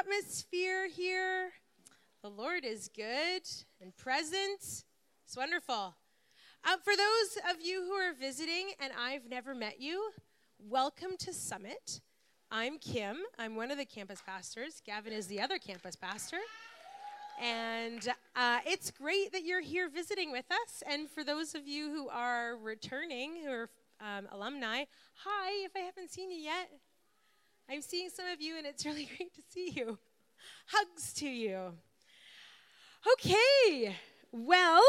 atmosphere here. The Lord is good and present. It's wonderful. Uh, for those of you who are visiting and I've never met you, welcome to Summit. I'm Kim. I'm one of the campus pastors. Gavin is the other campus pastor. And uh, it's great that you're here visiting with us. And for those of you who are returning, who are um, alumni, hi, if I haven't seen you yet. I'm seeing some of you, and it's really great to see you. Hugs to you. Okay, well,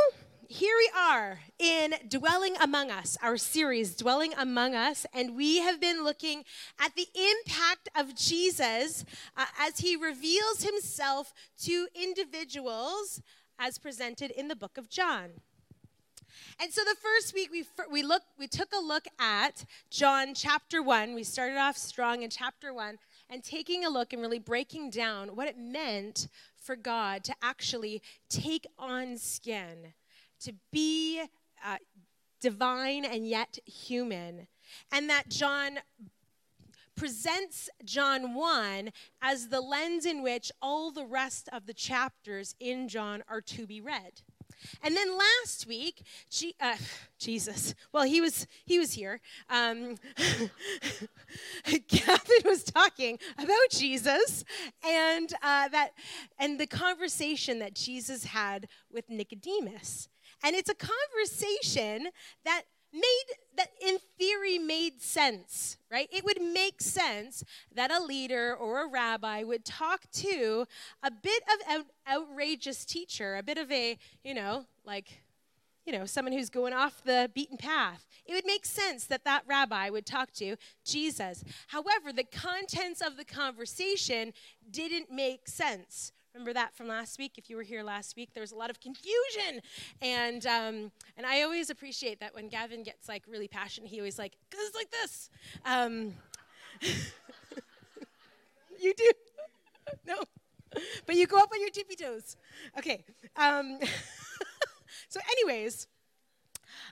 here we are in Dwelling Among Us, our series, Dwelling Among Us, and we have been looking at the impact of Jesus uh, as he reveals himself to individuals as presented in the book of John. And so the first week we we look we took a look at John chapter 1. We started off strong in chapter 1 and taking a look and really breaking down what it meant for God to actually take on skin, to be uh, divine and yet human. And that John presents John 1 as the lens in which all the rest of the chapters in John are to be read. And then last week, G- uh, Jesus, well, he was he was here. Um, Gavin was talking about Jesus and uh, that and the conversation that Jesus had with Nicodemus. And it's a conversation that made that in theory made sense right? It would make sense that a leader or a rabbi would talk to a bit of an outrageous teacher a bit of a you know like you know someone who's going off the beaten path. It would make sense that that rabbi would talk to jesus. However the contents of the conversation didn't make sense Remember that from last week? If you were here last week, there was a lot of confusion, and um, and I always appreciate that when Gavin gets like really passionate, he always like goes like this. Um, you do no, but you go up on your tippy toes. Okay. Um, so, anyways,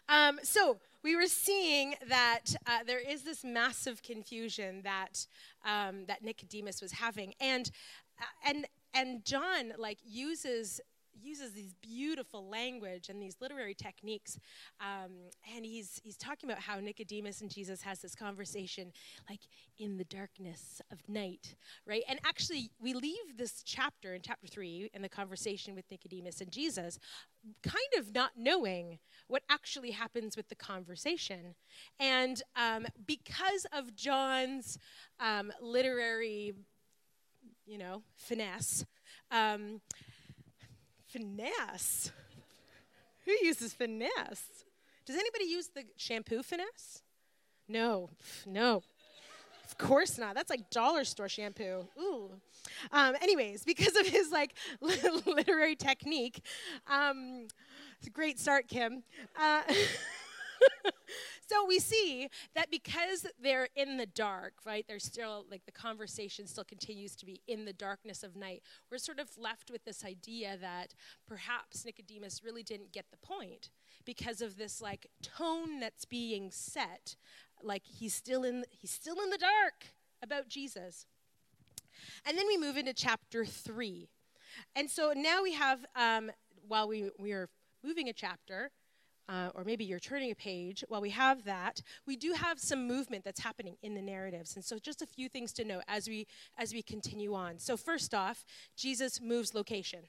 um, so we were seeing that uh, there is this massive confusion that um, that Nicodemus was having, and uh, and and John like uses uses these beautiful language and these literary techniques um, and he's he's talking about how nicodemus and jesus has this conversation like in the darkness of night right? And actually we leave this chapter in chapter 3 in the conversation with nicodemus and jesus kind of not knowing what actually happens with the conversation. And um, because of john's um, literary you know, finesse. Um, finesse? Who uses finesse? Does anybody use the shampoo finesse? No, no. Of course not. That's like dollar store shampoo. Ooh. Um, anyways, because of his like literary technique, um, it's a great start, Kim. Uh, so we see that because they're in the dark, right? They're still like the conversation still continues to be in the darkness of night. We're sort of left with this idea that perhaps Nicodemus really didn't get the point because of this like tone that's being set like he's still in he's still in the dark about Jesus. And then we move into chapter 3. And so now we have um, while we we are moving a chapter, uh, or maybe you're turning a page, while we have that, we do have some movement that's happening in the narratives. And so just a few things to note as we as we continue on. So first off, Jesus moves location.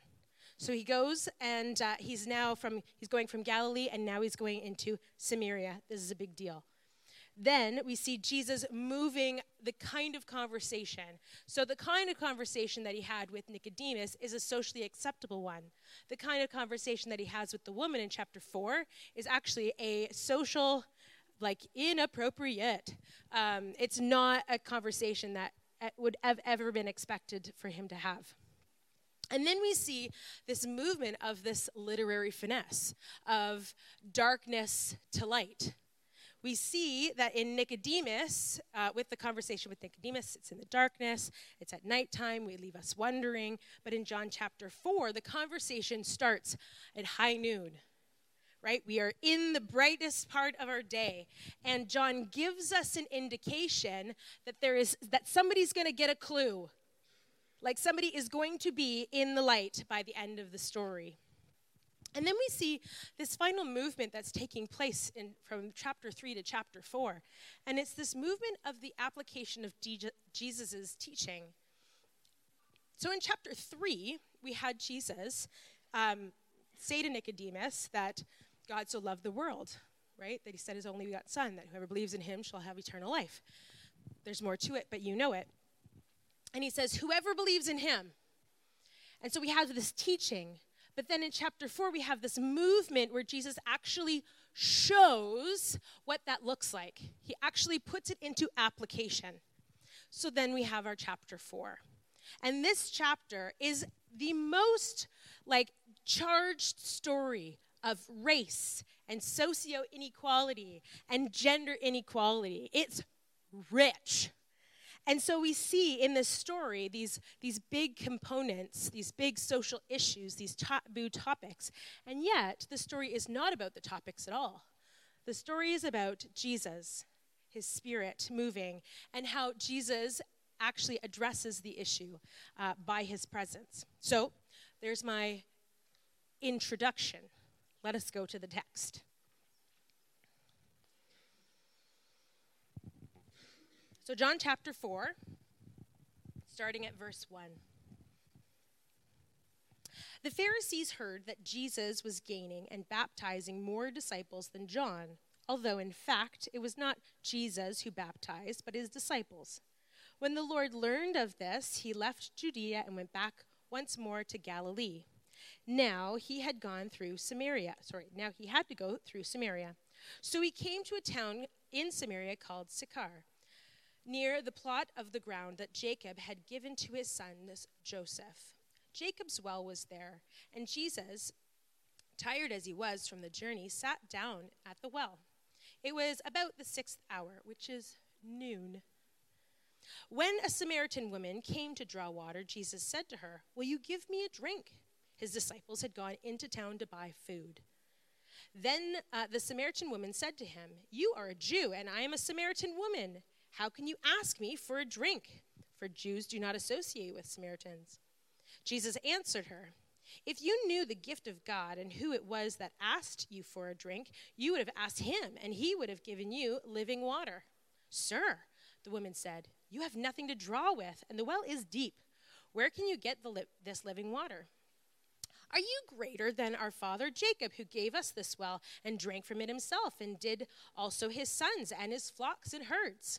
So he goes and uh, he's now from he's going from Galilee and now he's going into Samaria. This is a big deal. Then we see Jesus moving the kind of conversation. So, the kind of conversation that he had with Nicodemus is a socially acceptable one. The kind of conversation that he has with the woman in chapter 4 is actually a social, like inappropriate. Um, it's not a conversation that uh, would have ever been expected for him to have. And then we see this movement of this literary finesse of darkness to light we see that in Nicodemus, uh, with the conversation with Nicodemus, it's in the darkness, it's at nighttime, we leave us wondering. But in John chapter 4, the conversation starts at high noon, right? We are in the brightest part of our day. And John gives us an indication that there is that somebody's going to get a clue. like somebody is going to be in the light by the end of the story. And then we see this final movement that's taking place in, from chapter 3 to chapter 4. And it's this movement of the application of Jesus' teaching. So in chapter 3, we had Jesus um, say to Nicodemus that God so loved the world, right? That he said his only begotten Son, that whoever believes in him shall have eternal life. There's more to it, but you know it. And he says, whoever believes in him. And so we have this teaching but then in chapter 4, we have this movement where Jesus actually shows what that looks like. He actually puts it into application. So then we have our chapter 4. And this chapter is the most like charged story of race and socio inequality and gender inequality. It's rich. And so we see in this story these, these big components, these big social issues, these taboo topics. And yet, the story is not about the topics at all. The story is about Jesus, his spirit moving, and how Jesus actually addresses the issue uh, by his presence. So, there's my introduction. Let us go to the text. So, John chapter 4, starting at verse 1. The Pharisees heard that Jesus was gaining and baptizing more disciples than John, although in fact it was not Jesus who baptized, but his disciples. When the Lord learned of this, he left Judea and went back once more to Galilee. Now he had gone through Samaria. Sorry, now he had to go through Samaria. So he came to a town in Samaria called Sychar near the plot of the ground that Jacob had given to his son Joseph. Jacob's well was there, and Jesus, tired as he was from the journey, sat down at the well. It was about the sixth hour, which is noon. When a Samaritan woman came to draw water, Jesus said to her, Will you give me a drink? His disciples had gone into town to buy food. Then uh, the Samaritan woman said to him, You are a Jew, and I am a Samaritan woman. How can you ask me for a drink? For Jews do not associate with Samaritans. Jesus answered her, If you knew the gift of God and who it was that asked you for a drink, you would have asked him, and he would have given you living water. Sir, the woman said, You have nothing to draw with, and the well is deep. Where can you get the li- this living water? Are you greater than our father Jacob, who gave us this well and drank from it himself, and did also his sons and his flocks and herds?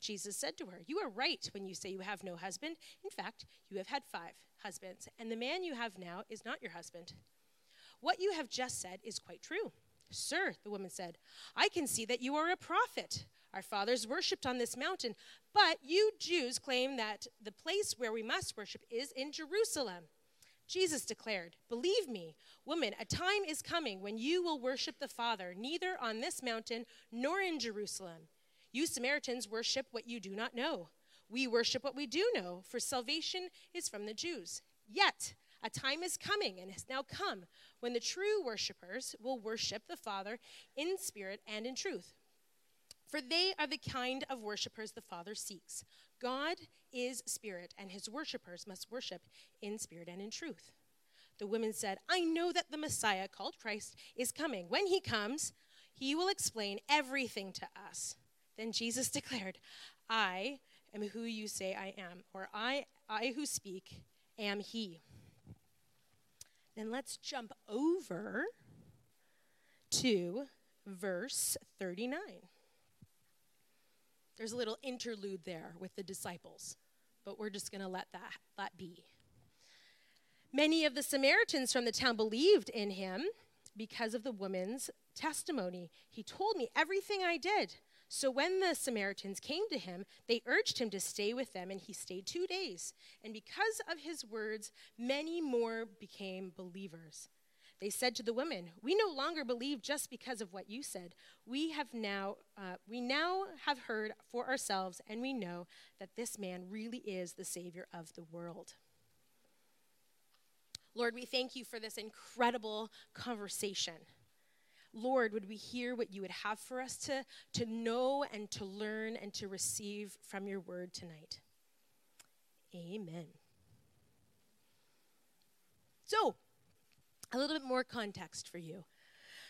Jesus said to her, You are right when you say you have no husband. In fact, you have had five husbands, and the man you have now is not your husband. What you have just said is quite true. Sir, the woman said, I can see that you are a prophet. Our fathers worshipped on this mountain, but you Jews claim that the place where we must worship is in Jerusalem. Jesus declared, Believe me, woman, a time is coming when you will worship the Father, neither on this mountain nor in Jerusalem. You Samaritans worship what you do not know. We worship what we do know, for salvation is from the Jews. Yet, a time is coming and has now come when the true worshippers will worship the Father in spirit and in truth. For they are the kind of worshippers the Father seeks. God is spirit, and his worshippers must worship in spirit and in truth. The women said, I know that the Messiah, called Christ, is coming. When he comes, he will explain everything to us. Then Jesus declared, I am who you say I am, or I, I who speak am he. Then let's jump over to verse 39. There's a little interlude there with the disciples, but we're just going to let that, that be. Many of the Samaritans from the town believed in him because of the woman's testimony. He told me everything I did. So when the Samaritans came to him, they urged him to stay with them, and he stayed two days. And because of his words, many more became believers. They said to the women, "We no longer believe just because of what you said. We have now, uh, we now have heard for ourselves, and we know that this man really is the Savior of the world." Lord, we thank you for this incredible conversation. Lord, would we hear what you would have for us to, to know and to learn and to receive from your word tonight? Amen. So, a little bit more context for you.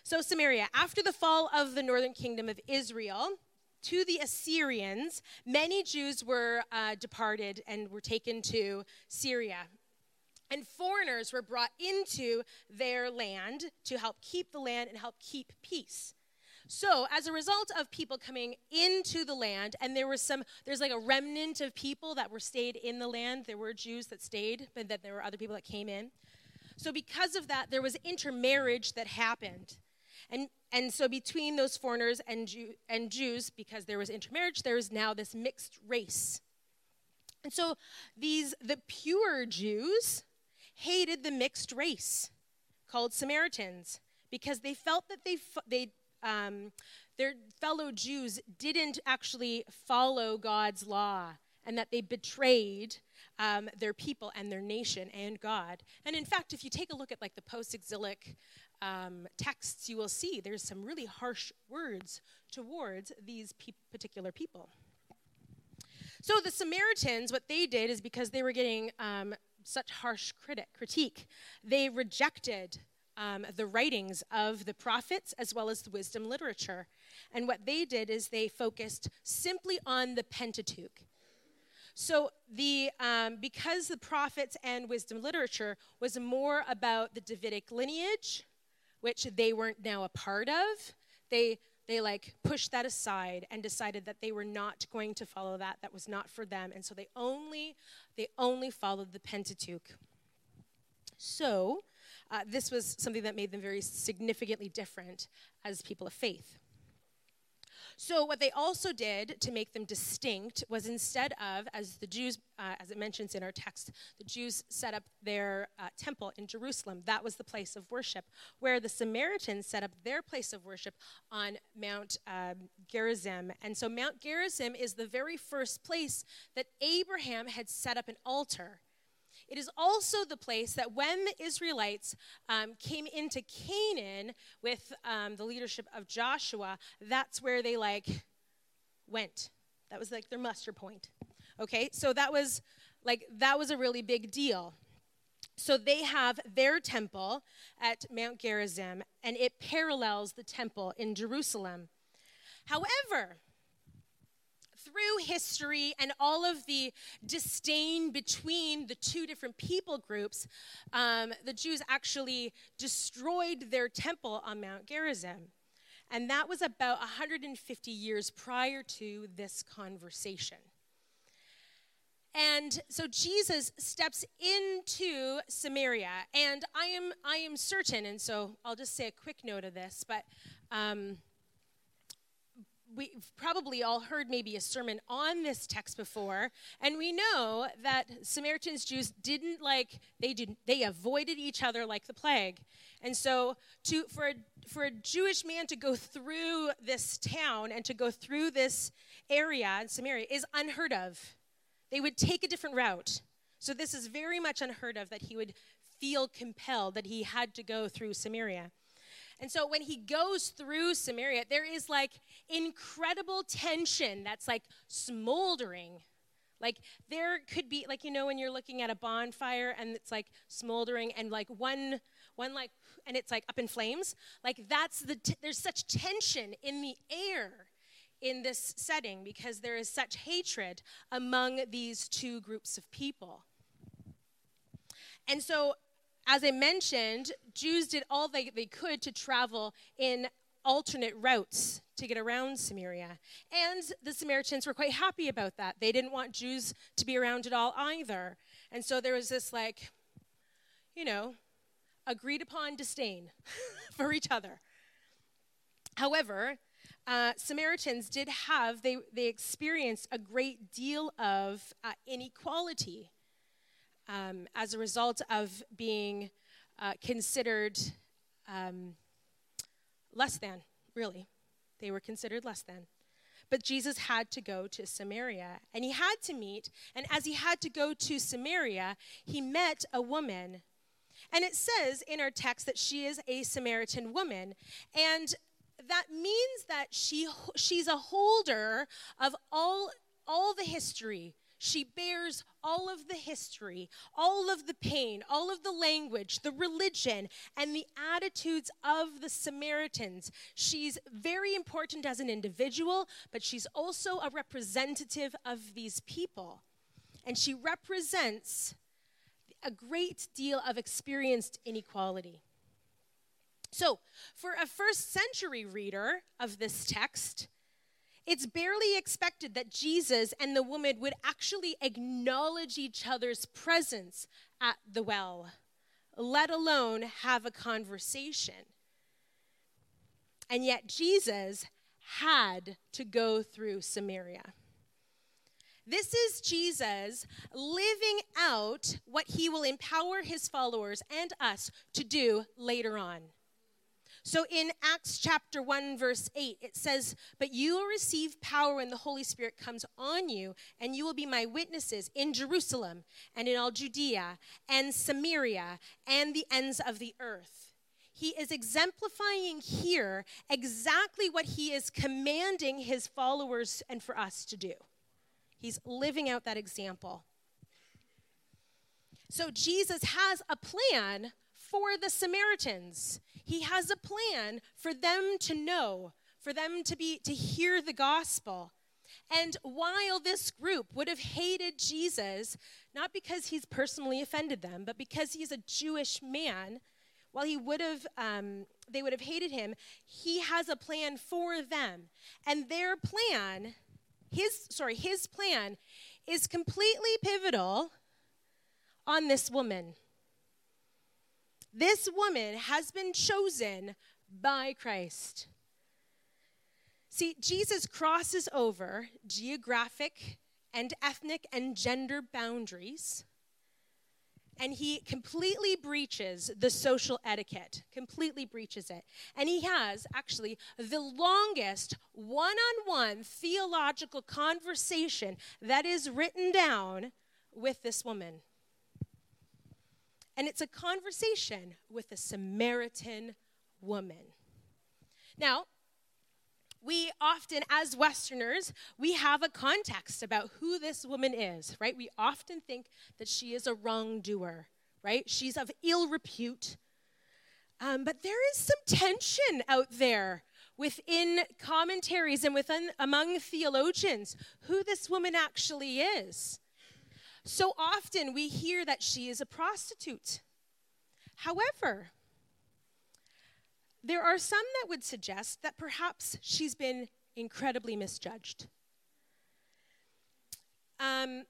So, Samaria, after the fall of the northern kingdom of Israel, to the Assyrians, many Jews were uh, departed and were taken to Syria and foreigners were brought into their land to help keep the land and help keep peace. So, as a result of people coming into the land, and there was some, there's like a remnant of people that were stayed in the land. There were Jews that stayed, but then there were other people that came in. So, because of that, there was intermarriage that happened. And, and so, between those foreigners and, Jew, and Jews, because there was intermarriage, there is now this mixed race. And so, these, the pure Jews, hated the mixed race called Samaritans because they felt that they, they um, their fellow Jews didn't actually follow God's law and that they betrayed um, their people and their nation and God. And in fact, if you take a look at like the post-exilic um, texts, you will see there's some really harsh words towards these pe- particular people. So the Samaritans, what they did is because they were getting um, such harsh critic, critique. They rejected um, the writings of the prophets as well as the wisdom literature. And what they did is they focused simply on the Pentateuch. So the um, because the prophets and wisdom literature was more about the Davidic lineage, which they weren't now a part of, they they like pushed that aside and decided that they were not going to follow that that was not for them and so they only they only followed the pentateuch. So uh, this was something that made them very significantly different as people of faith so, what they also did to make them distinct was instead of, as the Jews, uh, as it mentions in our text, the Jews set up their uh, temple in Jerusalem. That was the place of worship, where the Samaritans set up their place of worship on Mount um, Gerizim. And so, Mount Gerizim is the very first place that Abraham had set up an altar. It is also the place that when the Israelites um, came into Canaan with um, the leadership of Joshua, that's where they like went. That was like their muster point. Okay, so that was like that was a really big deal. So they have their temple at Mount Gerizim, and it parallels the temple in Jerusalem. However, through history and all of the disdain between the two different people groups, um, the Jews actually destroyed their temple on Mount Gerizim. And that was about 150 years prior to this conversation. And so Jesus steps into Samaria, and I am I am certain, and so I'll just say a quick note of this, but um, we've probably all heard maybe a sermon on this text before and we know that samaritans jews didn't like they didn't they avoided each other like the plague. And so to for a for a jewish man to go through this town and to go through this area in samaria is unheard of. They would take a different route. So this is very much unheard of that he would feel compelled that he had to go through samaria and so when he goes through Samaria, there is like incredible tension that's like smoldering. Like there could be like you know when you're looking at a bonfire and it's like smoldering and like one one like and it's like up in flames. Like that's the t- there's such tension in the air in this setting because there is such hatred among these two groups of people. And so as I mentioned, Jews did all they, they could to travel in alternate routes to get around Samaria. And the Samaritans were quite happy about that. They didn't want Jews to be around at all either. And so there was this, like, you know, agreed upon disdain for each other. However, uh, Samaritans did have, they, they experienced a great deal of uh, inequality um, as a result of being uh, considered um, less than, really. They were considered less than. But Jesus had to go to Samaria, and he had to meet, and as he had to go to Samaria, he met a woman. And it says in our text that she is a Samaritan woman. And that means that she, she's a holder of all, all the history she bears all of the history, all of the pain, all of the language, the religion, and the attitudes of the Samaritans. She's very important as an individual, but she's also a representative of these people. And she represents a great deal of experienced inequality. So, for a first century reader of this text, it's barely expected that Jesus and the woman would actually acknowledge each other's presence at the well, let alone have a conversation. And yet, Jesus had to go through Samaria. This is Jesus living out what he will empower his followers and us to do later on. So in Acts chapter 1, verse 8, it says, But you will receive power when the Holy Spirit comes on you, and you will be my witnesses in Jerusalem and in all Judea and Samaria and the ends of the earth. He is exemplifying here exactly what he is commanding his followers and for us to do. He's living out that example. So Jesus has a plan for the Samaritans. He has a plan for them to know, for them to be to hear the gospel. And while this group would have hated Jesus, not because he's personally offended them, but because he's a Jewish man, while he would have, um, they would have hated him, he has a plan for them. And their plan, his, sorry, his plan is completely pivotal on this woman. This woman has been chosen by Christ. See, Jesus crosses over geographic and ethnic and gender boundaries, and he completely breaches the social etiquette, completely breaches it. And he has actually the longest one on one theological conversation that is written down with this woman. And it's a conversation with a Samaritan woman. Now, we often, as Westerners, we have a context about who this woman is, right? We often think that she is a wrongdoer, right? She's of ill repute. Um, but there is some tension out there within commentaries and within among theologians who this woman actually is. So often we hear that she is a prostitute. However, there are some that would suggest that perhaps she's been incredibly misjudged. Um,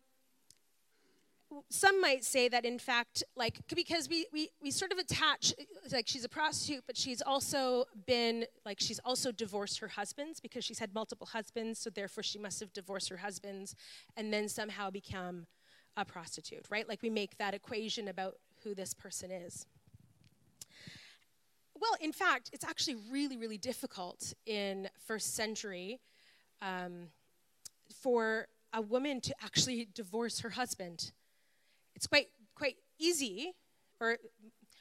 some might say that in fact like because we, we we sort of attach like she's a prostitute but she's also been like she's also divorced her husbands because she's had multiple husbands so therefore she must have divorced her husbands and then somehow become a prostitute, right? Like we make that equation about who this person is. Well, in fact, it's actually really, really difficult in first century um, for a woman to actually divorce her husband. It's quite quite easy, or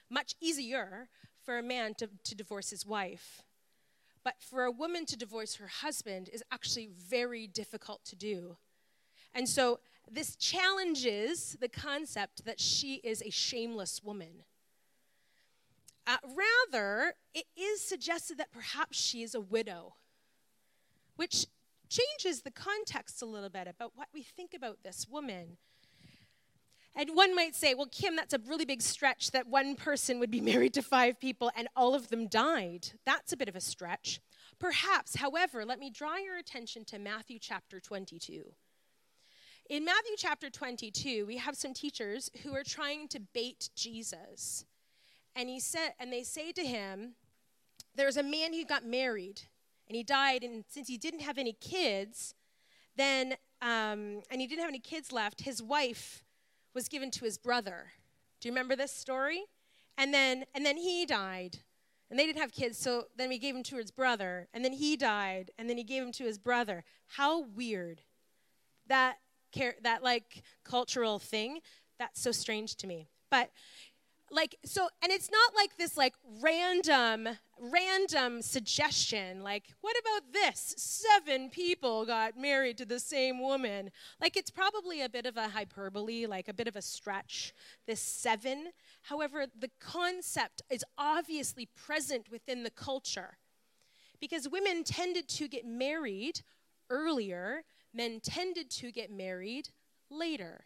much easier, for a man to, to divorce his wife. But for a woman to divorce her husband is actually very difficult to do. And so this challenges the concept that she is a shameless woman. Uh, rather, it is suggested that perhaps she is a widow, which changes the context a little bit about what we think about this woman. And one might say, well, Kim, that's a really big stretch that one person would be married to five people and all of them died. That's a bit of a stretch. Perhaps, however, let me draw your attention to Matthew chapter 22. In Matthew chapter 22, we have some teachers who are trying to bait Jesus. And he said and they say to him, there's a man who got married and he died. And since he didn't have any kids, then, um, and he didn't have any kids left, his wife was given to his brother. Do you remember this story? And then, and then he died. And they didn't have kids, so then we gave him to his brother. And then he died, and then he gave him to his brother. How weird. That, that like cultural thing, that's so strange to me. But like so and it's not like this like random random suggestion like what about this? Seven people got married to the same woman. Like it's probably a bit of a hyperbole like a bit of a stretch this seven. However the concept is obviously present within the culture. Because women tended to get married earlier men tended to get married later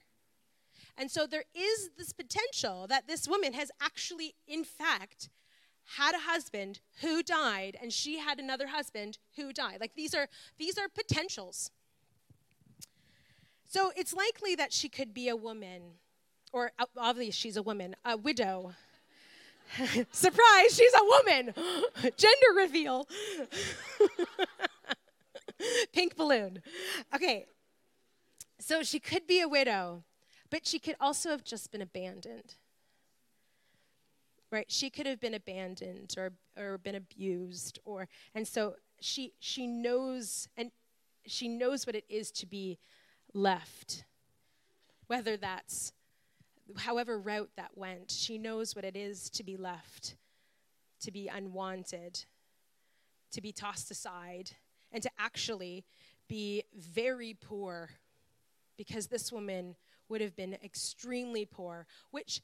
and so there is this potential that this woman has actually, in fact, had a husband who died, and she had another husband who died. Like these are these are potentials. So it's likely that she could be a woman, or obviously she's a woman, a widow. Surprise, she's a woman. Gender reveal. Pink balloon. Okay. So she could be a widow. But she could also have just been abandoned. Right? She could have been abandoned or, or been abused or and so she she knows and she knows what it is to be left. Whether that's however route that went, she knows what it is to be left, to be unwanted, to be tossed aside, and to actually be very poor because this woman would have been extremely poor, which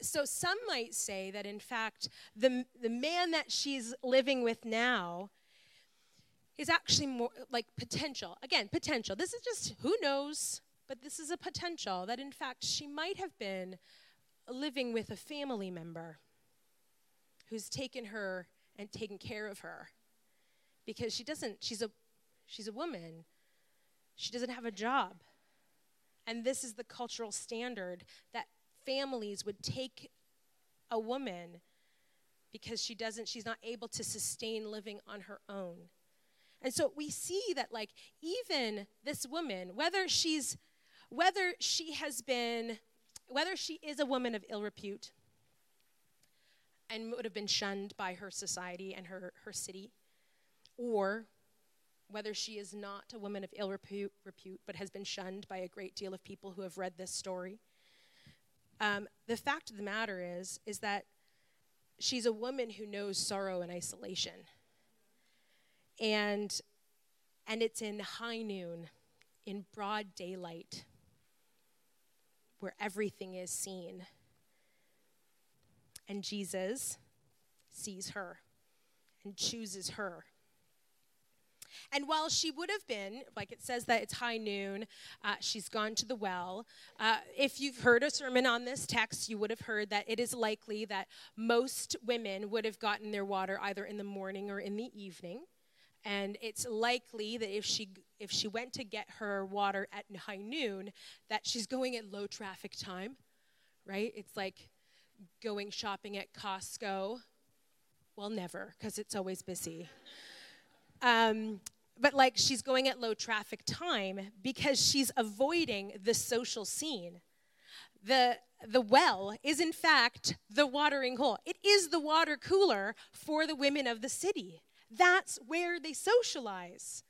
so some might say that in fact the, the man that she's living with now is actually more like potential. Again potential. This is just who knows? But this is a potential that in fact she might have been living with a family member who's taken her and taken care of her because she doesn't she's a she's a woman she doesn't have a job and this is the cultural standard that families would take a woman because she doesn't she's not able to sustain living on her own. And so we see that like even this woman whether she's whether she has been whether she is a woman of ill repute and would have been shunned by her society and her, her city, or whether she is not a woman of ill repute, repute, but has been shunned by a great deal of people who have read this story. Um, the fact of the matter is, is that she's a woman who knows sorrow and isolation. And, and it's in high noon, in broad daylight, where everything is seen. And Jesus sees her and chooses her and while she would have been, like it says that it's high noon, uh, she's gone to the well. Uh, if you've heard a sermon on this text, you would have heard that it is likely that most women would have gotten their water either in the morning or in the evening. And it's likely that if she if she went to get her water at high noon, that she's going at low traffic time, right? It's like going shopping at Costco. Well, never, because it's always busy. Um, but like she's going at low traffic time because she's avoiding the social scene. The, the well is, in fact, the watering hole. It is the water cooler for the women of the city. That's where they socialize.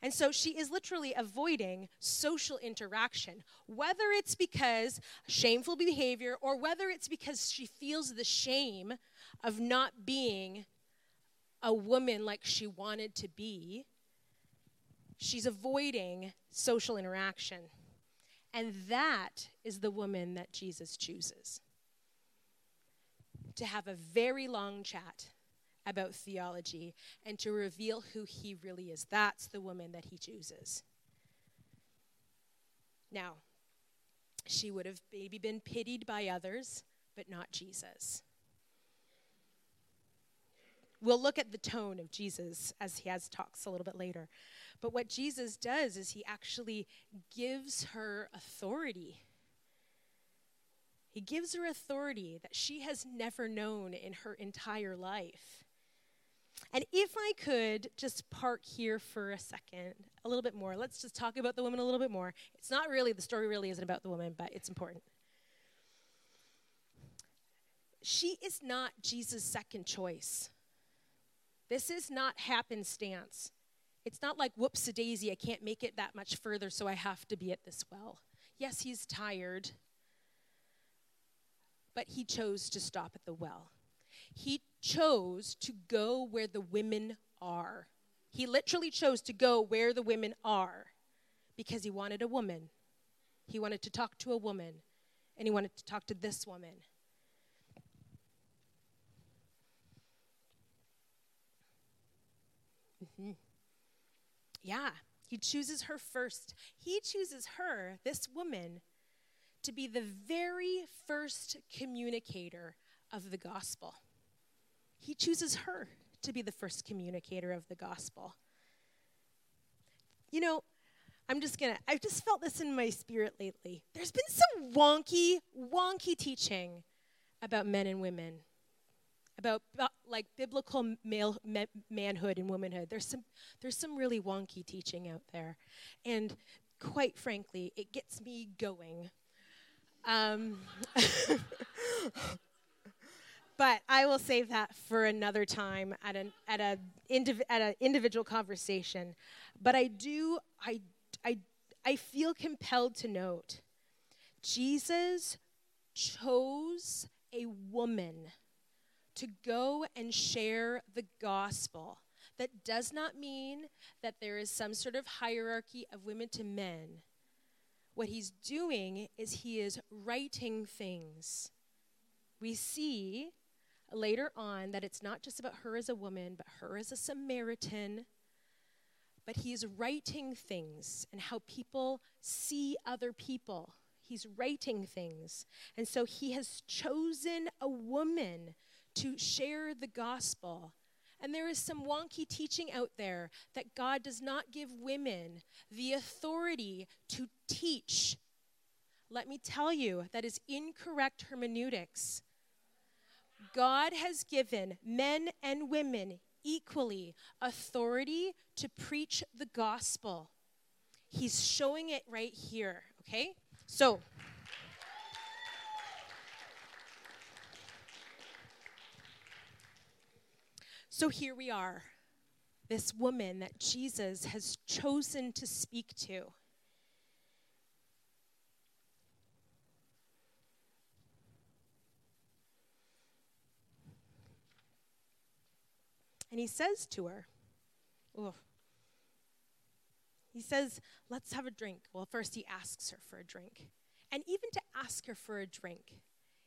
And so she is literally avoiding social interaction, whether it's because shameful behavior or whether it's because she feels the shame of not being a woman like she wanted to be, she's avoiding social interaction. And that is the woman that Jesus chooses to have a very long chat about theology and to reveal who he really is. That's the woman that he chooses. Now, she would have maybe been pitied by others, but not Jesus. We'll look at the tone of Jesus as he has talks a little bit later. But what Jesus does is he actually gives her authority. He gives her authority that she has never known in her entire life. And if I could just park here for a second, a little bit more, let's just talk about the woman a little bit more. It's not really, the story really isn't about the woman, but it's important. She is not Jesus' second choice. This is not happenstance. It's not like, whoops a daisy, I can't make it that much further, so I have to be at this well. Yes, he's tired, but he chose to stop at the well. He chose to go where the women are. He literally chose to go where the women are because he wanted a woman. He wanted to talk to a woman, and he wanted to talk to this woman. Yeah, he chooses her first. He chooses her, this woman, to be the very first communicator of the gospel. He chooses her to be the first communicator of the gospel. You know, I'm just gonna, I've just felt this in my spirit lately. There's been some wonky, wonky teaching about men and women, about uh, like biblical male, manhood and womanhood. There's some, there's some really wonky teaching out there. And quite frankly, it gets me going. Um, but I will save that for another time at an at a indiv- at an individual conversation. But I do I I I feel compelled to note Jesus chose a woman to go and share the gospel. That does not mean that there is some sort of hierarchy of women to men. What he's doing is he is righting things. We see later on that it's not just about her as a woman, but her as a Samaritan. But he is righting things and how people see other people. He's righting things. And so he has chosen a woman to share the gospel. And there is some wonky teaching out there that God does not give women the authority to teach. Let me tell you, that is incorrect hermeneutics. God has given men and women equally authority to preach the gospel. He's showing it right here, okay? So, so here we are, this woman that Jesus has chosen to speak to. And he says to her, he says, let's have a drink. Well, first he asks her for a drink. And even to ask her for a drink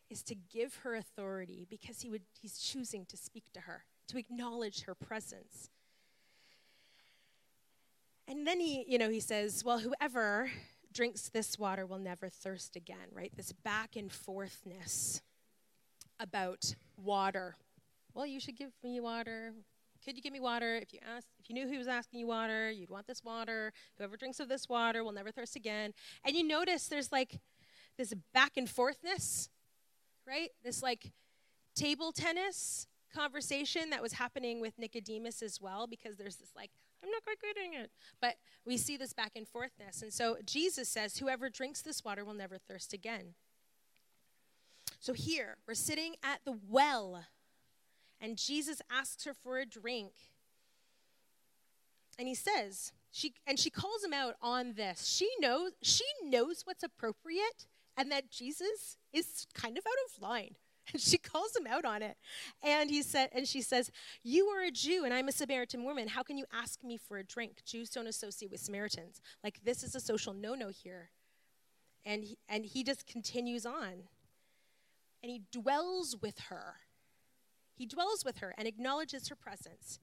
is to give her authority because he would, he's choosing to speak to her, to acknowledge her presence. And then he, you know, he says, well, whoever drinks this water will never thirst again, right? This back and forthness about water. Well, you should give me water. Could you give me water? If you asked, if you knew who was asking you water, you'd want this water. Whoever drinks of this water will never thirst again. And you notice there's like this back and forthness, right? This like table tennis conversation that was happening with Nicodemus as well, because there's this like, I'm not quite getting it. But we see this back and forthness. And so Jesus says, Whoever drinks this water will never thirst again. So here, we're sitting at the well and Jesus asks her for a drink. And he says, she and she calls him out on this. She knows she knows what's appropriate and that Jesus is kind of out of line. And she calls him out on it. And he said and she says, "You are a Jew and I'm a Samaritan woman. How can you ask me for a drink? Jews don't associate with Samaritans. Like this is a social no-no here." And he, and he just continues on. And he dwells with her he dwells with her and acknowledges her presence.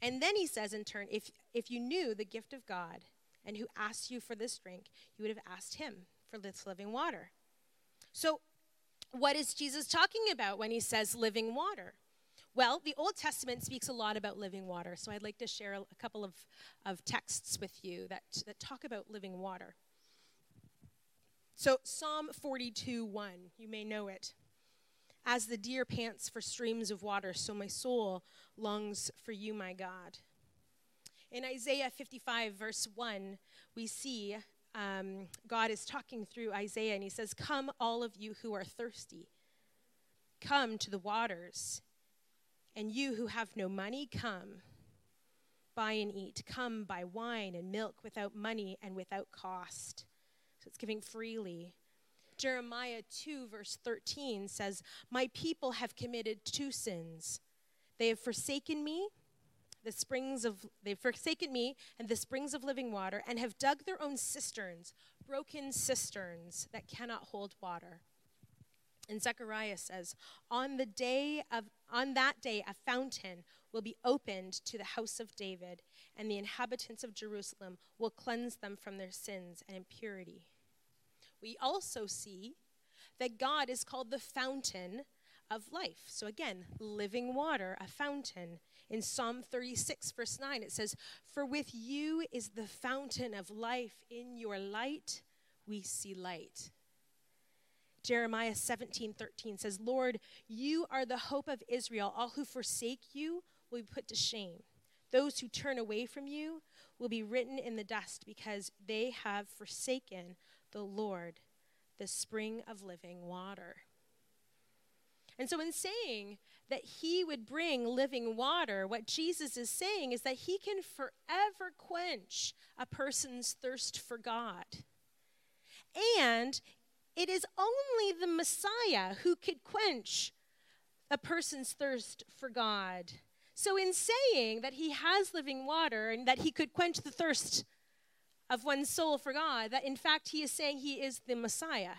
And then he says in turn, if, if you knew the gift of God and who asked you for this drink, you would have asked him for this living water. So, what is Jesus talking about when he says living water? Well, the Old Testament speaks a lot about living water, so I'd like to share a couple of, of texts with you that, that talk about living water. So, Psalm 42 1, you may know it. As the deer pants for streams of water, so my soul longs for you, my God. In Isaiah 55, verse 1, we see um, God is talking through Isaiah, and he says, Come, all of you who are thirsty, come to the waters. And you who have no money, come, buy and eat. Come, buy wine and milk without money and without cost. So it's giving freely. Jeremiah 2, verse 13 says, My people have committed two sins. They have forsaken me, the springs of, they've forsaken me and the springs of living water, and have dug their own cisterns, broken cisterns that cannot hold water. And Zechariah says, On the day of on that day a fountain will be opened to the house of David, and the inhabitants of Jerusalem will cleanse them from their sins and impurity. We also see that God is called the fountain of life. So again, living water, a fountain. In Psalm 36, verse 9, it says, For with you is the fountain of life. In your light we see light. Jeremiah 17, 13 says, Lord, you are the hope of Israel. All who forsake you will be put to shame. Those who turn away from you will be written in the dust because they have forsaken the Lord, the spring of living water. And so, in saying that he would bring living water, what Jesus is saying is that he can forever quench a person's thirst for God. And it is only the Messiah who could quench a person's thirst for God. So, in saying that he has living water and that he could quench the thirst of one's soul for God, that in fact he is saying he is the Messiah.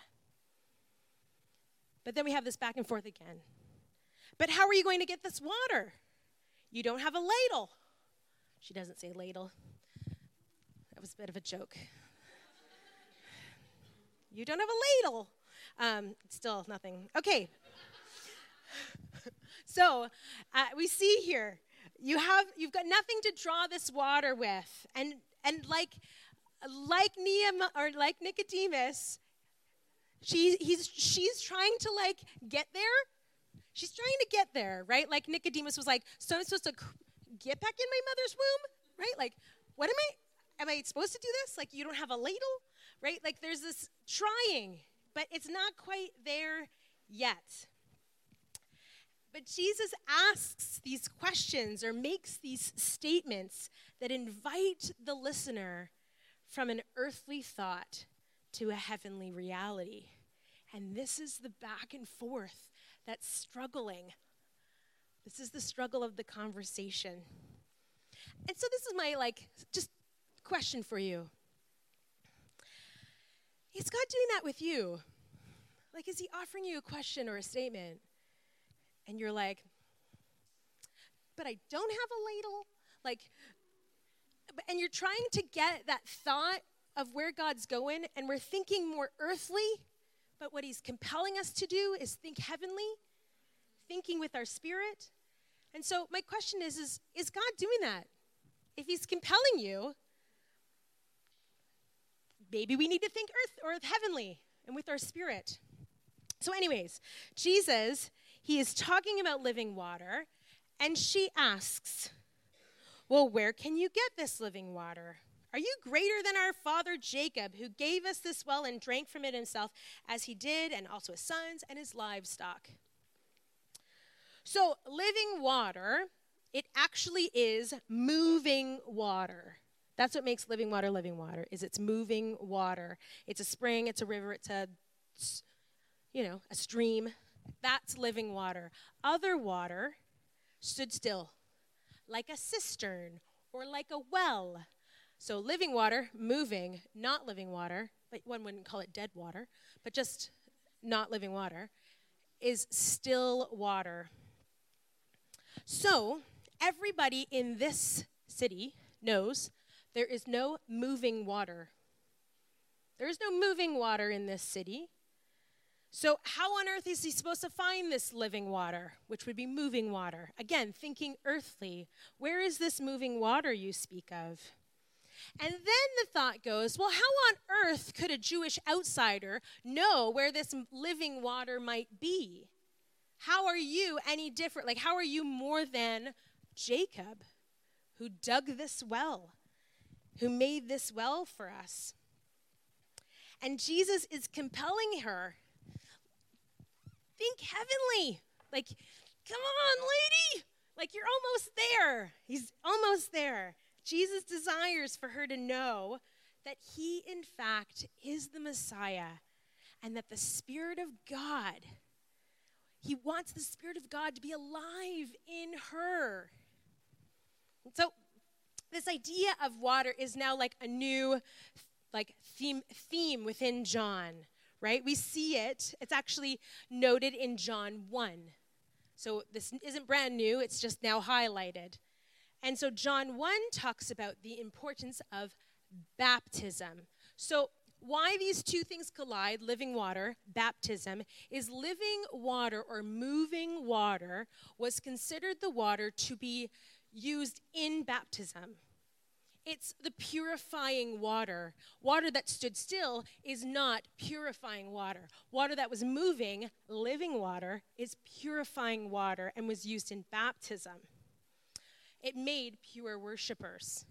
But then we have this back and forth again. But how are you going to get this water? You don't have a ladle. She doesn't say ladle. That was a bit of a joke. You don't have a ladle. Um, still nothing. Okay. so uh, we see here you have you've got nothing to draw this water with, and and like like Nehem or like Nicodemus, she he's she's trying to like get there. She's trying to get there, right? Like Nicodemus was like, so I'm supposed to get back in my mother's womb, right? Like, what am I? Am I supposed to do this? Like, you don't have a ladle? right? Like there's this trying, but it's not quite there yet. But Jesus asks these questions or makes these statements that invite the listener from an earthly thought to a heavenly reality. And this is the back and forth that's struggling. This is the struggle of the conversation. And so this is my like just question for you. Is God doing that with you? Like, is He offering you a question or a statement? And you're like, but I don't have a ladle? Like, and you're trying to get that thought of where God's going, and we're thinking more earthly, but what He's compelling us to do is think heavenly, thinking with our spirit. And so, my question is, is, is God doing that? If He's compelling you, maybe we need to think earth or heavenly and with our spirit. So, anyways, Jesus, he is talking about living water, and she asks, Well, where can you get this living water? Are you greater than our father Jacob, who gave us this well and drank from it himself, as he did, and also his sons and his livestock? So, living water, it actually is moving water. That's what makes living water living water is it's moving water. It's a spring, it's a river, it's a you know, a stream. That's living water. Other water stood still, like a cistern or like a well. So living water, moving, not living water, but one wouldn't call it dead water, but just not living water, is still water. So everybody in this city knows there is no moving water. There is no moving water in this city. So, how on earth is he supposed to find this living water, which would be moving water? Again, thinking earthly. Where is this moving water you speak of? And then the thought goes, well, how on earth could a Jewish outsider know where this living water might be? how are you any different? Like, how are you more than Jacob, who dug this well, who made this well for us? And Jesus is compelling her. Think heavenly. Like, come on, lady. Like, you're almost there. He's almost there. Jesus desires for her to know that he, in fact, is the Messiah and that the Spirit of God he wants the Spirit of God to be alive in her. So, this idea of water is now like a new like theme theme within John, right? We see it. It's actually noted in John 1. So this isn't brand new, it's just now highlighted. And so John 1 talks about the importance of baptism. So why these two things collide, living water, baptism, is living water or moving water was considered the water to be used in baptism. It's the purifying water. Water that stood still is not purifying water. Water that was moving, living water, is purifying water and was used in baptism. It made pure worshipers.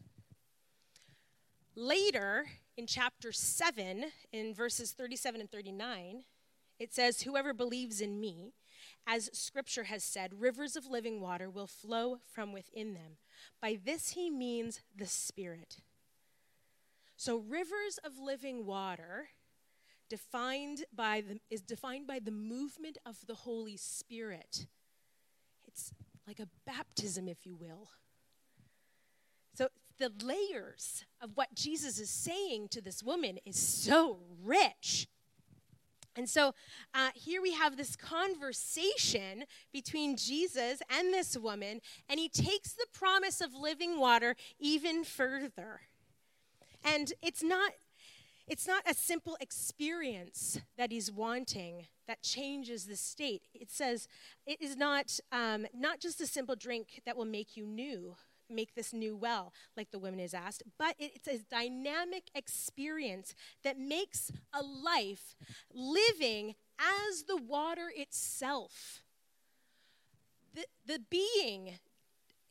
Later, in chapter 7, in verses 37 and 39, it says, Whoever believes in me, as scripture has said, rivers of living water will flow from within them. By this he means the Spirit. So, rivers of living water defined by the, is defined by the movement of the Holy Spirit. It's like a baptism, if you will. The layers of what Jesus is saying to this woman is so rich. And so uh, here we have this conversation between Jesus and this woman, and he takes the promise of living water even further. And it's not. It's not a simple experience that he's wanting that changes the state. It says it is not, um, not just a simple drink that will make you new, make this new well, like the woman is asked, but it's a dynamic experience that makes a life living as the water itself. The, the being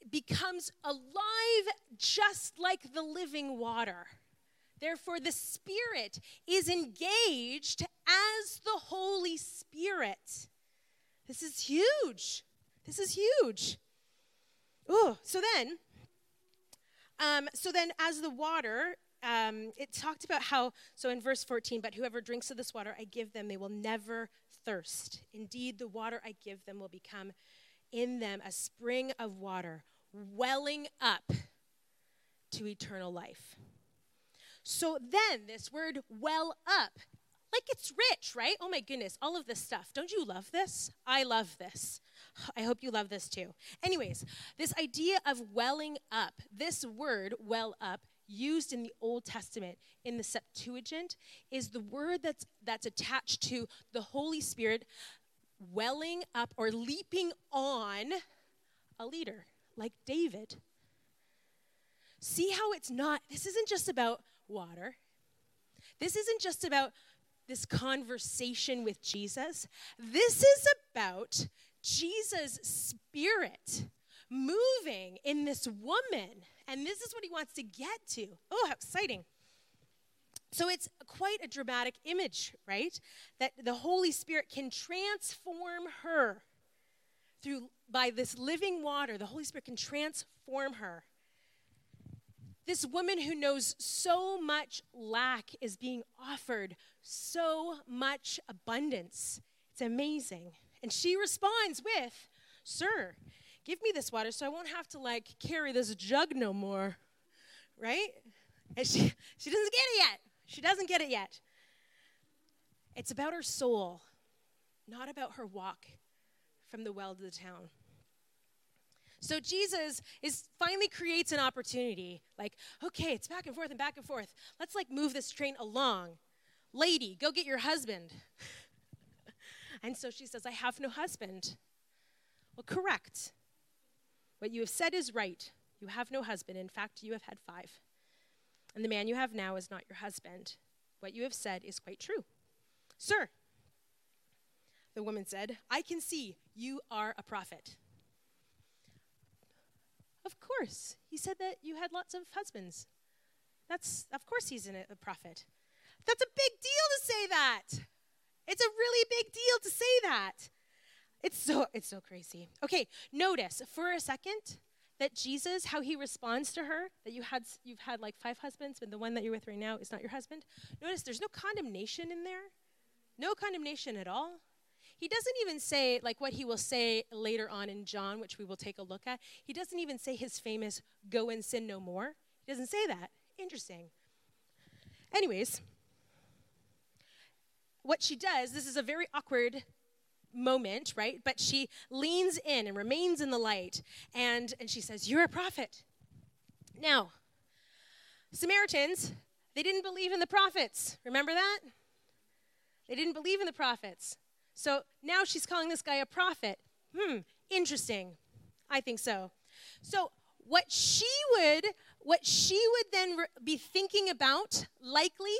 becomes alive just like the living water. Therefore, the Spirit is engaged as the Holy Spirit. This is huge. This is huge. Oh, so then um, so then, as the water, um, it talked about how, so in verse 14, but whoever drinks of this water I give them, they will never thirst. Indeed, the water I give them will become in them a spring of water, welling up to eternal life. So then, this word well up, like it's rich, right? Oh my goodness, all of this stuff. Don't you love this? I love this. I hope you love this too. Anyways, this idea of welling up, this word, well up, used in the Old Testament in the Septuagint is the word that's that's attached to the Holy Spirit welling up or leaping on a leader like David. See how it's not this isn't just about water. This isn't just about this conversation with Jesus. This is about Jesus' spirit moving in this woman. And this is what he wants to get to. Oh, how exciting. So it's quite a dramatic image, right? That the Holy Spirit can transform her through by this living water. The Holy Spirit can transform her. This woman who knows so much lack is being offered so much abundance. It's amazing. And she responds with, Sir, give me this water so I won't have to like carry this jug no more. Right? And she, she doesn't get it yet. She doesn't get it yet. It's about her soul, not about her walk from the well to the town. So Jesus is finally creates an opportunity. Like, okay, it's back and forth and back and forth. Let's like move this train along. Lady, go get your husband. And so she says, I have no husband. Well, correct. What you have said is right. You have no husband. In fact, you have had five. And the man you have now is not your husband. What you have said is quite true. Sir, the woman said, I can see you are a prophet. Of course. He said that you had lots of husbands. That's, of course, he's a prophet. That's a big deal to say that. It's a really big deal to say that. It's so, it's so crazy. Okay, notice for a second that Jesus, how he responds to her, that you had, you've had like five husbands, but the one that you're with right now is not your husband. Notice there's no condemnation in there. No condemnation at all. He doesn't even say, like what he will say later on in John, which we will take a look at. He doesn't even say his famous, go and sin no more. He doesn't say that. Interesting. Anyways, what she does, this is a very awkward moment, right? But she leans in and remains in the light and, and she says, You're a prophet. Now, Samaritans, they didn't believe in the prophets. Remember that? They didn't believe in the prophets. So now she's calling this guy a prophet. Hmm, interesting. I think so. So what she would what she would then re- be thinking about likely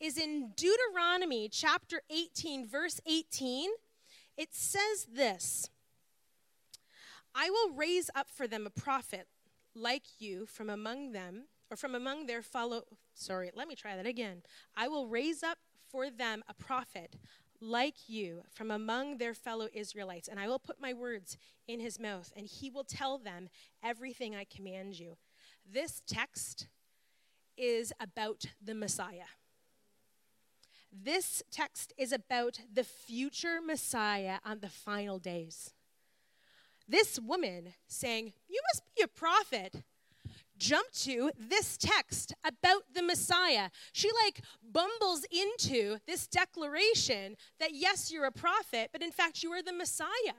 is in Deuteronomy chapter 18 verse 18 it says this I will raise up for them a prophet like you from among them or from among their fellow sorry let me try that again I will raise up for them a prophet like you from among their fellow Israelites, and I will put my words in his mouth, and he will tell them everything I command you. This text is about the Messiah. This text is about the future Messiah on the final days. This woman saying, You must be a prophet jump to this text about the Messiah. She like bumbles into this declaration that yes, you're a prophet, but in fact, you are the Messiah.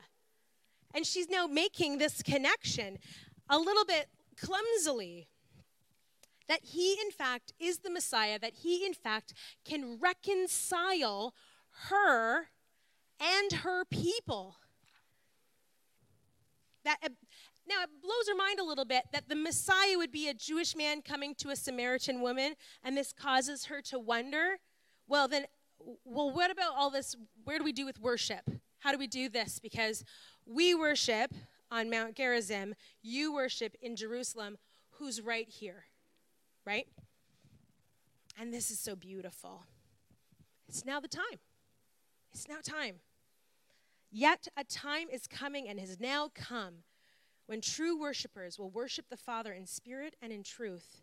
And she's now making this connection a little bit clumsily that he, in fact, is the Messiah, that he, in fact, can reconcile her and her people. That uh, now, it blows her mind a little bit that the Messiah would be a Jewish man coming to a Samaritan woman, and this causes her to wonder well, then, well, what about all this? Where do we do with worship? How do we do this? Because we worship on Mount Gerizim, you worship in Jerusalem, who's right here, right? And this is so beautiful. It's now the time. It's now time. Yet a time is coming and has now come when true worshipers will worship the Father in spirit and in truth,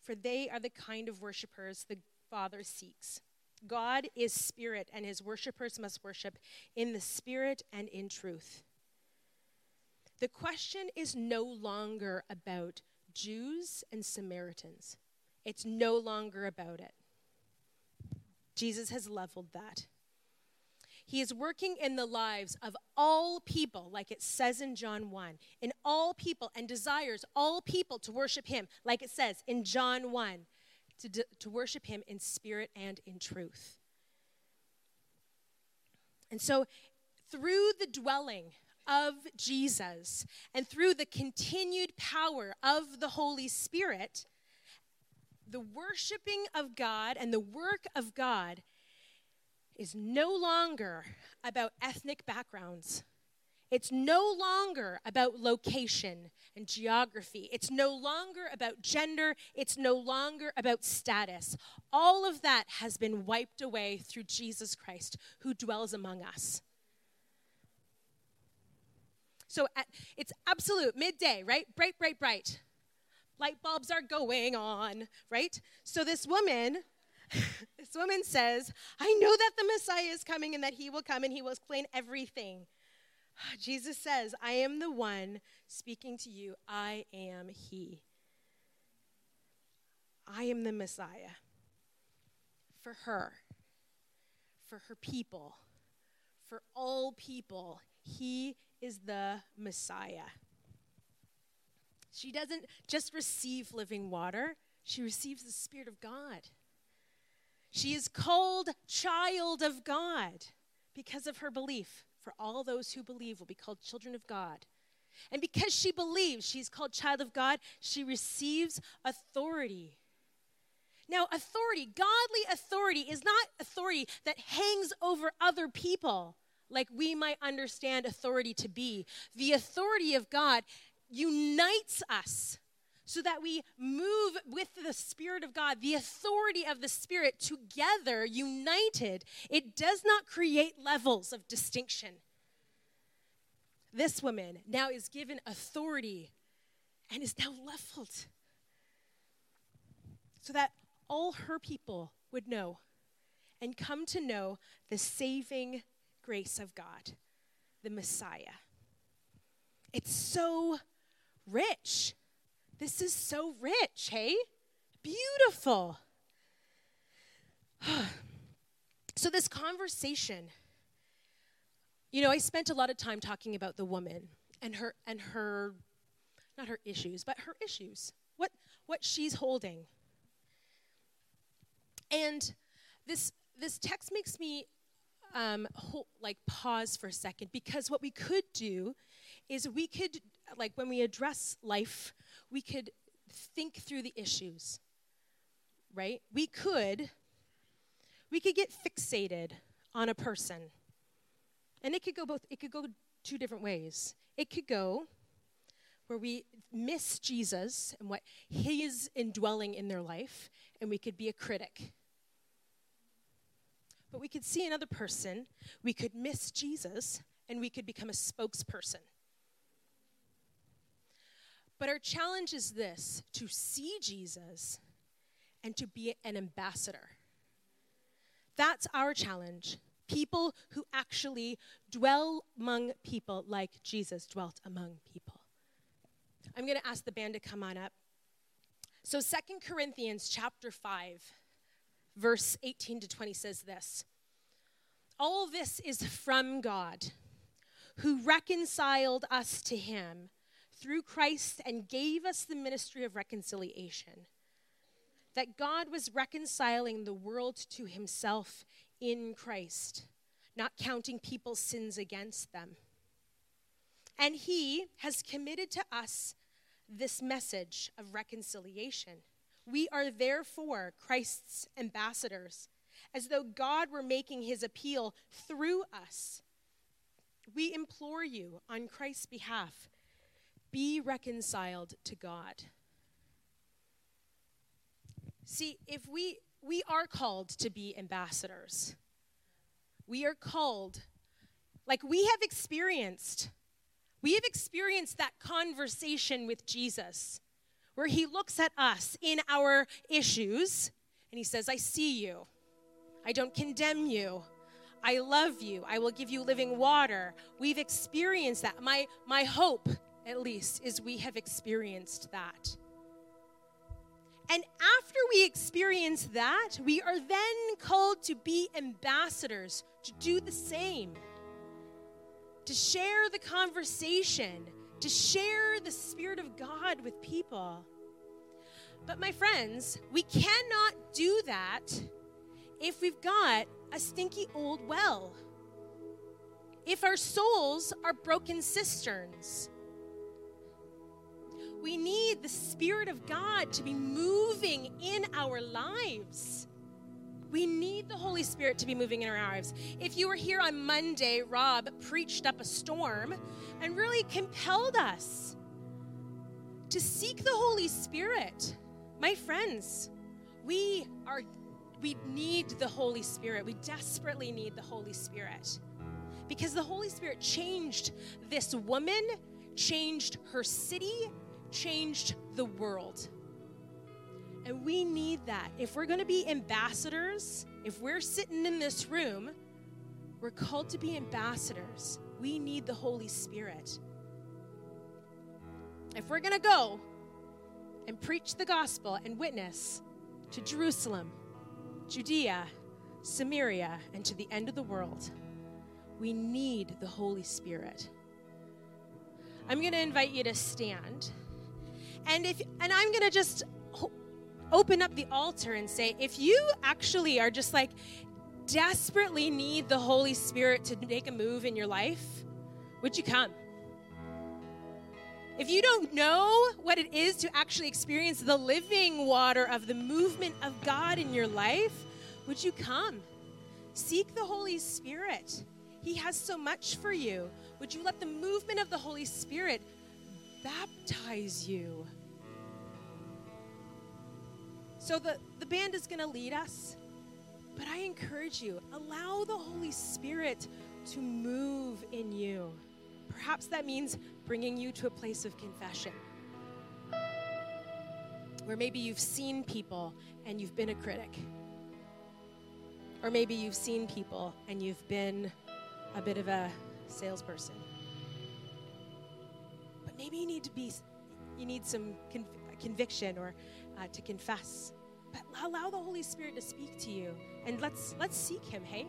for they are the kind of worshipers the Father seeks. God is spirit, and his worshipers must worship in the spirit and in truth. The question is no longer about Jews and Samaritans, it's no longer about it. Jesus has leveled that. He is working in the lives of all people, like it says in John 1, in all people, and desires all people to worship him, like it says in John 1, to, to worship him in spirit and in truth. And so, through the dwelling of Jesus and through the continued power of the Holy Spirit, the worshiping of God and the work of God is no longer about ethnic backgrounds. It's no longer about location and geography. It's no longer about gender. It's no longer about status. All of that has been wiped away through Jesus Christ, who dwells among us. So at, it's absolute midday, right? Bright, bright, bright. Light bulbs are going on, right? So this woman this woman says, I know that the Messiah is coming and that he will come and he will explain everything. Jesus says, I am the one speaking to you. I am he. I am the Messiah. For her, for her people, for all people, he is the Messiah. She doesn't just receive living water, she receives the Spirit of God. She is called child of God because of her belief. For all those who believe will be called children of God. And because she believes she's called child of God, she receives authority. Now, authority, godly authority, is not authority that hangs over other people like we might understand authority to be. The authority of God unites us so that we move with the Spirit of God, the authority of the Spirit together, united. It does not create levels of distinction. This woman now is given authority and is now leveled so that all her people would know and come to know the saving grace of God, the Messiah. It's so rich. This is so rich, hey? Beautiful. so, this conversation, you know, I spent a lot of time talking about the woman and her, and her, not her issues, but her issues, what, what she's holding. And this, this text makes me um, hold, like pause for a second because what we could do is we could, like, when we address life, we could think through the issues, right? We could, we could get fixated on a person. And it could go both, it could go two different ways. It could go where we miss Jesus and what he is indwelling in their life, and we could be a critic. But we could see another person, we could miss Jesus, and we could become a spokesperson. But our challenge is this to see Jesus and to be an ambassador. That's our challenge. People who actually dwell among people like Jesus dwelt among people. I'm going to ask the band to come on up. So Second Corinthians chapter 5 verse 18 to 20 says this. All this is from God who reconciled us to him through Christ and gave us the ministry of reconciliation. That God was reconciling the world to himself in Christ, not counting people's sins against them. And he has committed to us this message of reconciliation. We are therefore Christ's ambassadors, as though God were making his appeal through us. We implore you on Christ's behalf be reconciled to God. See, if we we are called to be ambassadors. We are called like we have experienced we have experienced that conversation with Jesus where he looks at us in our issues and he says, I see you. I don't condemn you. I love you. I will give you living water. We've experienced that. My, my hope at least, is we have experienced that. And after we experience that, we are then called to be ambassadors, to do the same, to share the conversation, to share the Spirit of God with people. But, my friends, we cannot do that if we've got a stinky old well, if our souls are broken cisterns we need the Spirit of God to be moving in our lives. We need the Holy Spirit to be moving in our lives. If you were here on Monday, Rob preached up a storm and really compelled us to seek the Holy Spirit. My friends, we are we need the Holy Spirit. We desperately need the Holy Spirit. Because the Holy Spirit changed this woman, changed her city, changed the world. And we need that. If we're going to be ambassadors, if we're sitting in this room, we're called to be ambassadors. We need the Holy Spirit. If we're going to go and preach the gospel and witness to Jerusalem, Judea, Samaria, and to the end of the world, we need the Holy Spirit. I'm going to invite you to stand. And if and I'm going to just open up the altar and say if you actually are just like desperately need the Holy Spirit to make a move in your life, would you come? If you don't know what it is to actually experience the living water of the movement of God in your life, would you come? Seek the Holy Spirit. He has so much for you. Would you let the movement of the Holy Spirit baptize you? So the, the band is going to lead us, but I encourage you, allow the Holy Spirit to move in you. Perhaps that means bringing you to a place of confession. Where maybe you've seen people and you've been a critic. Or maybe you've seen people and you've been a bit of a salesperson. But maybe you need to be, you need some conv- conviction or uh, to confess. But allow the Holy Spirit to speak to you, and let's let's seek Him. Hey.